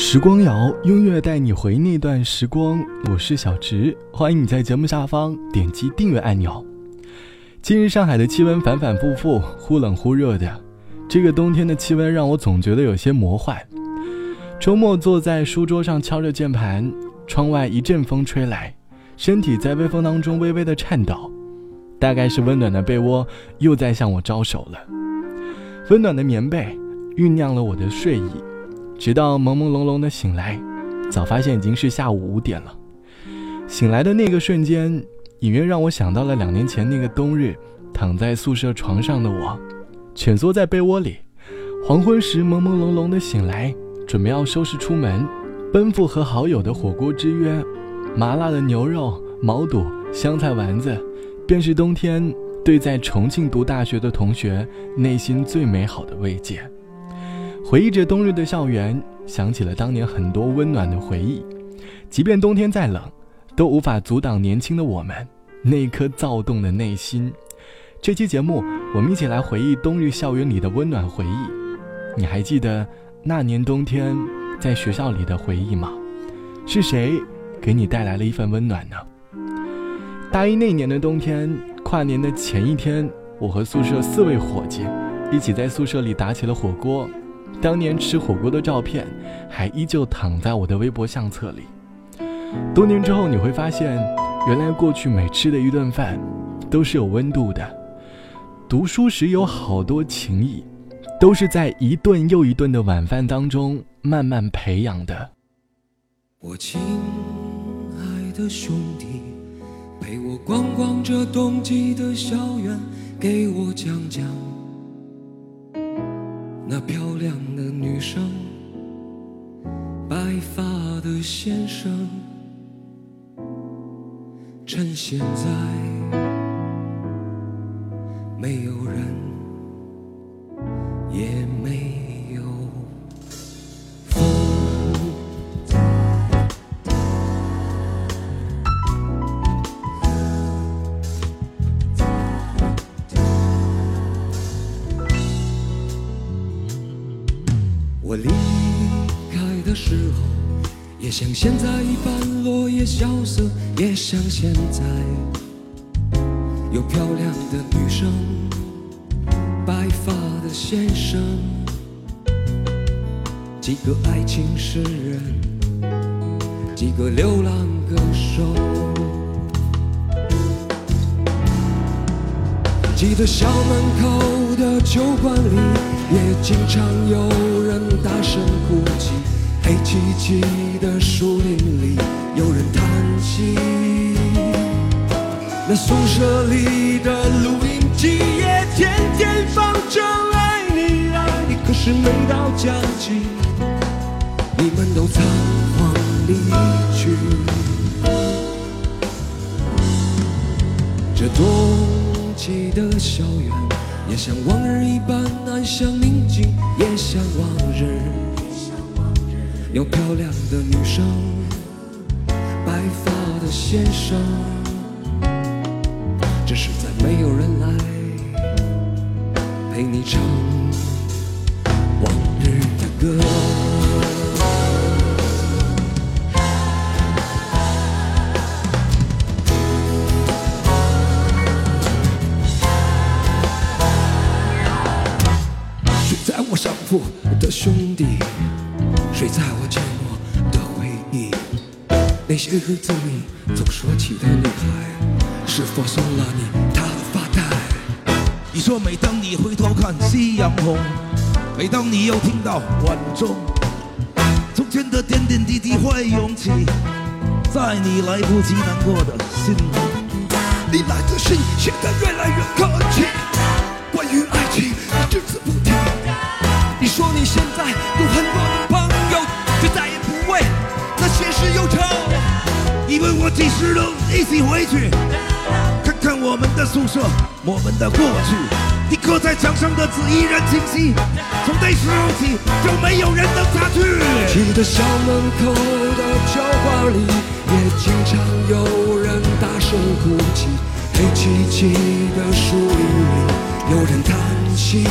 时光谣，音乐带你回那段时光。我是小直，欢迎你在节目下方点击订阅按钮。今日上海的气温反反复复，忽冷忽热的。这个冬天的气温让我总觉得有些魔幻。周末坐在书桌上敲着键盘，窗外一阵风吹来，身体在微风当中微微的颤抖。大概是温暖的被窝又在向我招手了。温暖的棉被酝酿了我的睡意。直到朦朦胧胧的醒来，早发现已经是下午五点了。醒来的那个瞬间，隐约让我想到了两年前那个冬日，躺在宿舍床上的我，蜷缩在被窝里。黄昏时朦朦胧胧的醒来，准备要收拾出门，奔赴和好友的火锅之约。麻辣的牛肉、毛肚、香菜丸子，便是冬天对在重庆读大学的同学内心最美好的慰藉。回忆着冬日的校园，想起了当年很多温暖的回忆。即便冬天再冷，都无法阻挡年轻的我们那颗躁动的内心。这期节目，我们一起来回忆冬日校园里的温暖回忆。你还记得那年冬天在学校里的回忆吗？是谁给你带来了一份温暖呢？大一那年的冬天，跨年的前一天，我和宿舍四位伙计一起在宿舍里打起了火锅。当年吃火锅的照片，还依旧躺在我的微博相册里。多年之后，你会发现，原来过去每吃的一顿饭，都是有温度的。读书时有好多情谊，都是在一顿又一顿的晚饭当中慢慢培养的。我亲爱的兄弟，陪我逛逛这冬季的校园，给我讲讲。那漂亮的女生，白发的先生，趁现在没有人，也时候，也像现在一般落叶萧瑟，也像现在有漂亮的女生，白发的先生，几个爱情诗人，几个流浪歌手。记得校门口的酒馆里，也经常有人大声哭泣；黑漆漆的树林里，有人叹息。那宿舍里的录音机也天天放着爱你爱你，可是每到假期，你们都仓皇离去。这冬。季的校园，也像往日一般安详宁静，也像往日有漂亮的女生，白发的先生，只是再没有人来陪你唱往日的歌。睡在我上铺的兄弟，睡在我寂寞的回忆。那些日子里总说起的女孩，是否送了你她的发带？你说每当你回头看夕阳红，每当你又听到晚钟，从前的点点滴滴会涌起，在你来不及难过的心里。你来的信写得越来越客气，关于爱情，你只字不提。你说你现在有很多的，那些事忧愁。你问我几时能一起回去，看看我们的宿舍，我们的过去。你刻在墙上的字依然清晰，从那时候起就没有人能擦去。记得校门口的酒馆里，也经常有人大声哭泣。黑漆漆的树林里，有人叹息。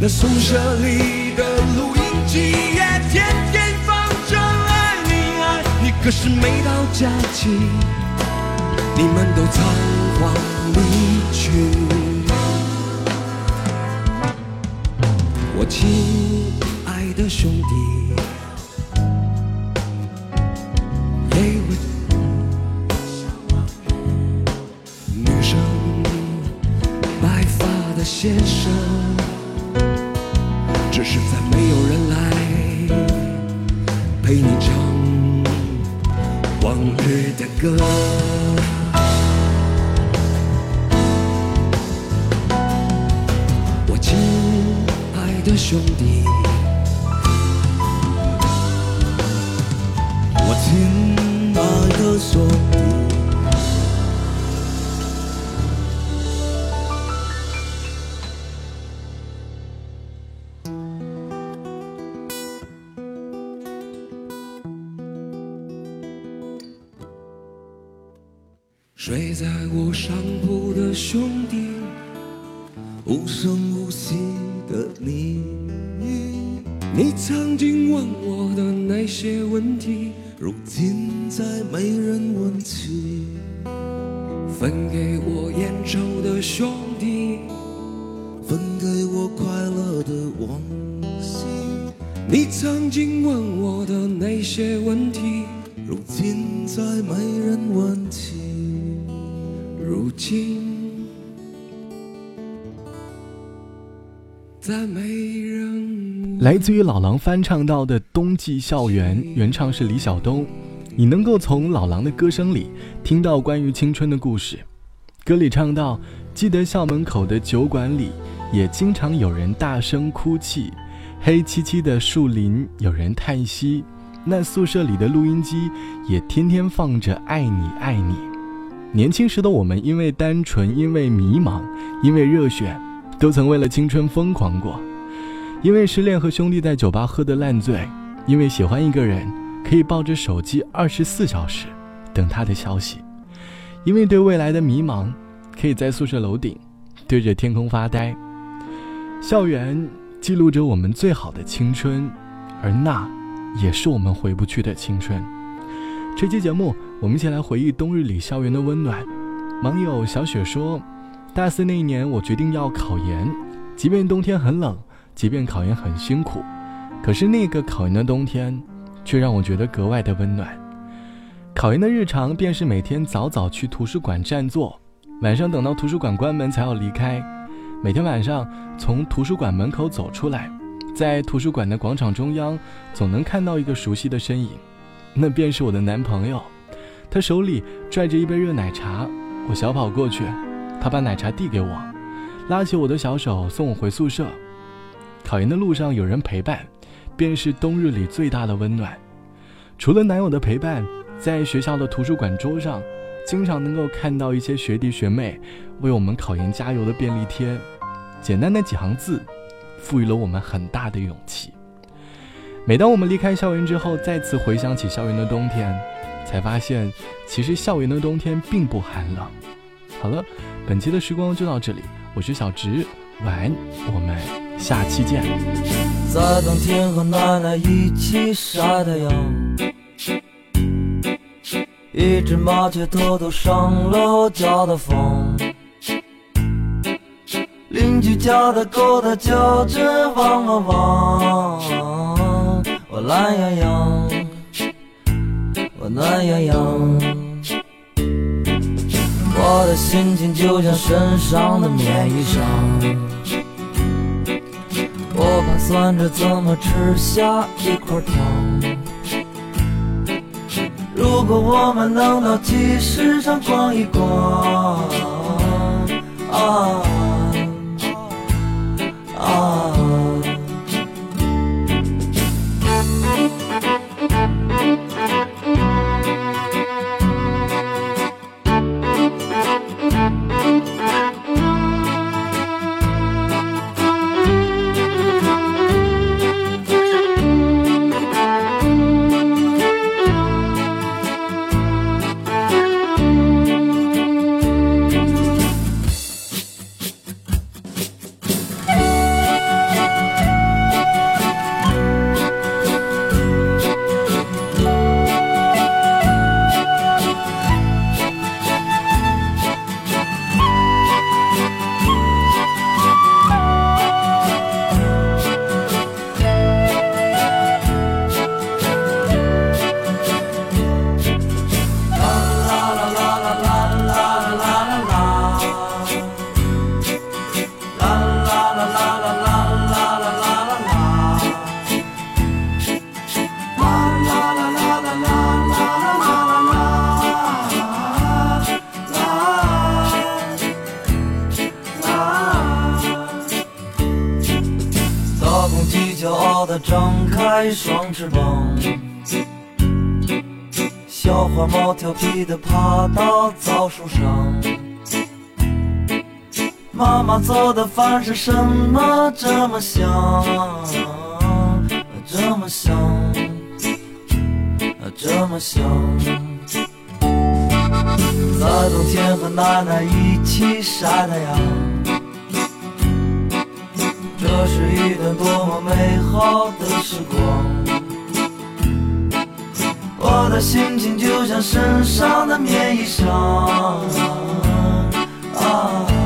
那宿舍里的录音机也天天，可是每到假期，你们都仓皇离去。我亲爱的兄弟，一位女生，白发的先生。歌。睡在我上铺的兄弟，无声无息的你，你曾经问我的那些问题，如今再没人问起。分给我烟抽的兄弟，分给我快乐的往昔，你曾经问我的那些问题，如今再没人问起。如今再没人。来自于老狼翻唱到的《冬季校园》，原唱是李晓东。你能够从老狼的歌声里听到关于青春的故事。歌里唱到：记得校门口的酒馆里，也经常有人大声哭泣；黑漆漆的树林，有人叹息。那宿舍里的录音机，也天天放着《爱你爱你》。年轻时的我们，因为单纯，因为迷茫，因为热血，都曾为了青春疯狂过。因为失恋和兄弟在酒吧喝得烂醉，因为喜欢一个人。可以抱着手机二十四小时等他的消息，因为对未来的迷茫，可以在宿舍楼顶对着天空发呆。校园记录着我们最好的青春，而那也是我们回不去的青春。这期节目，我们一起来回忆冬日里校园的温暖。网友小雪说：“大四那一年，我决定要考研，即便冬天很冷，即便考研很辛苦，可是那个考研的冬天。”却让我觉得格外的温暖。考研的日常便是每天早早去图书馆占座，晚上等到图书馆关门才要离开。每天晚上从图书馆门口走出来，在图书馆的广场中央，总能看到一个熟悉的身影，那便是我的男朋友。他手里拽着一杯热奶茶，我小跑过去，他把奶茶递给我，拉起我的小手送我回宿舍。考研的路上有人陪伴。便是冬日里最大的温暖。除了男友的陪伴，在学校的图书馆桌上，经常能够看到一些学弟学妹为我们考研加油的便利贴。简单的几行字，赋予了我们很大的勇气。每当我们离开校园之后，再次回想起校园的冬天，才发现其实校园的冬天并不寒冷。好了，本期的时光就到这里，我是小直，晚安，我们下期见。在冬天和奶奶一起晒太阳，一只麻雀偷偷上了家的房，邻居家的狗它叫着汪汪汪，懒洋洋，我懒洋洋，我的心情就像身上的棉衣裳。我盘算着怎么吃下一块糖。如果我们能到集市上逛一逛，啊啊。双翅膀，小花猫调皮地爬到枣树上。妈妈做的饭是什么这么香，这么香，这么香？在冬天和奶奶一起晒太阳，这是一段多么美好的时光。我的心情就像身上的棉衣裳。啊。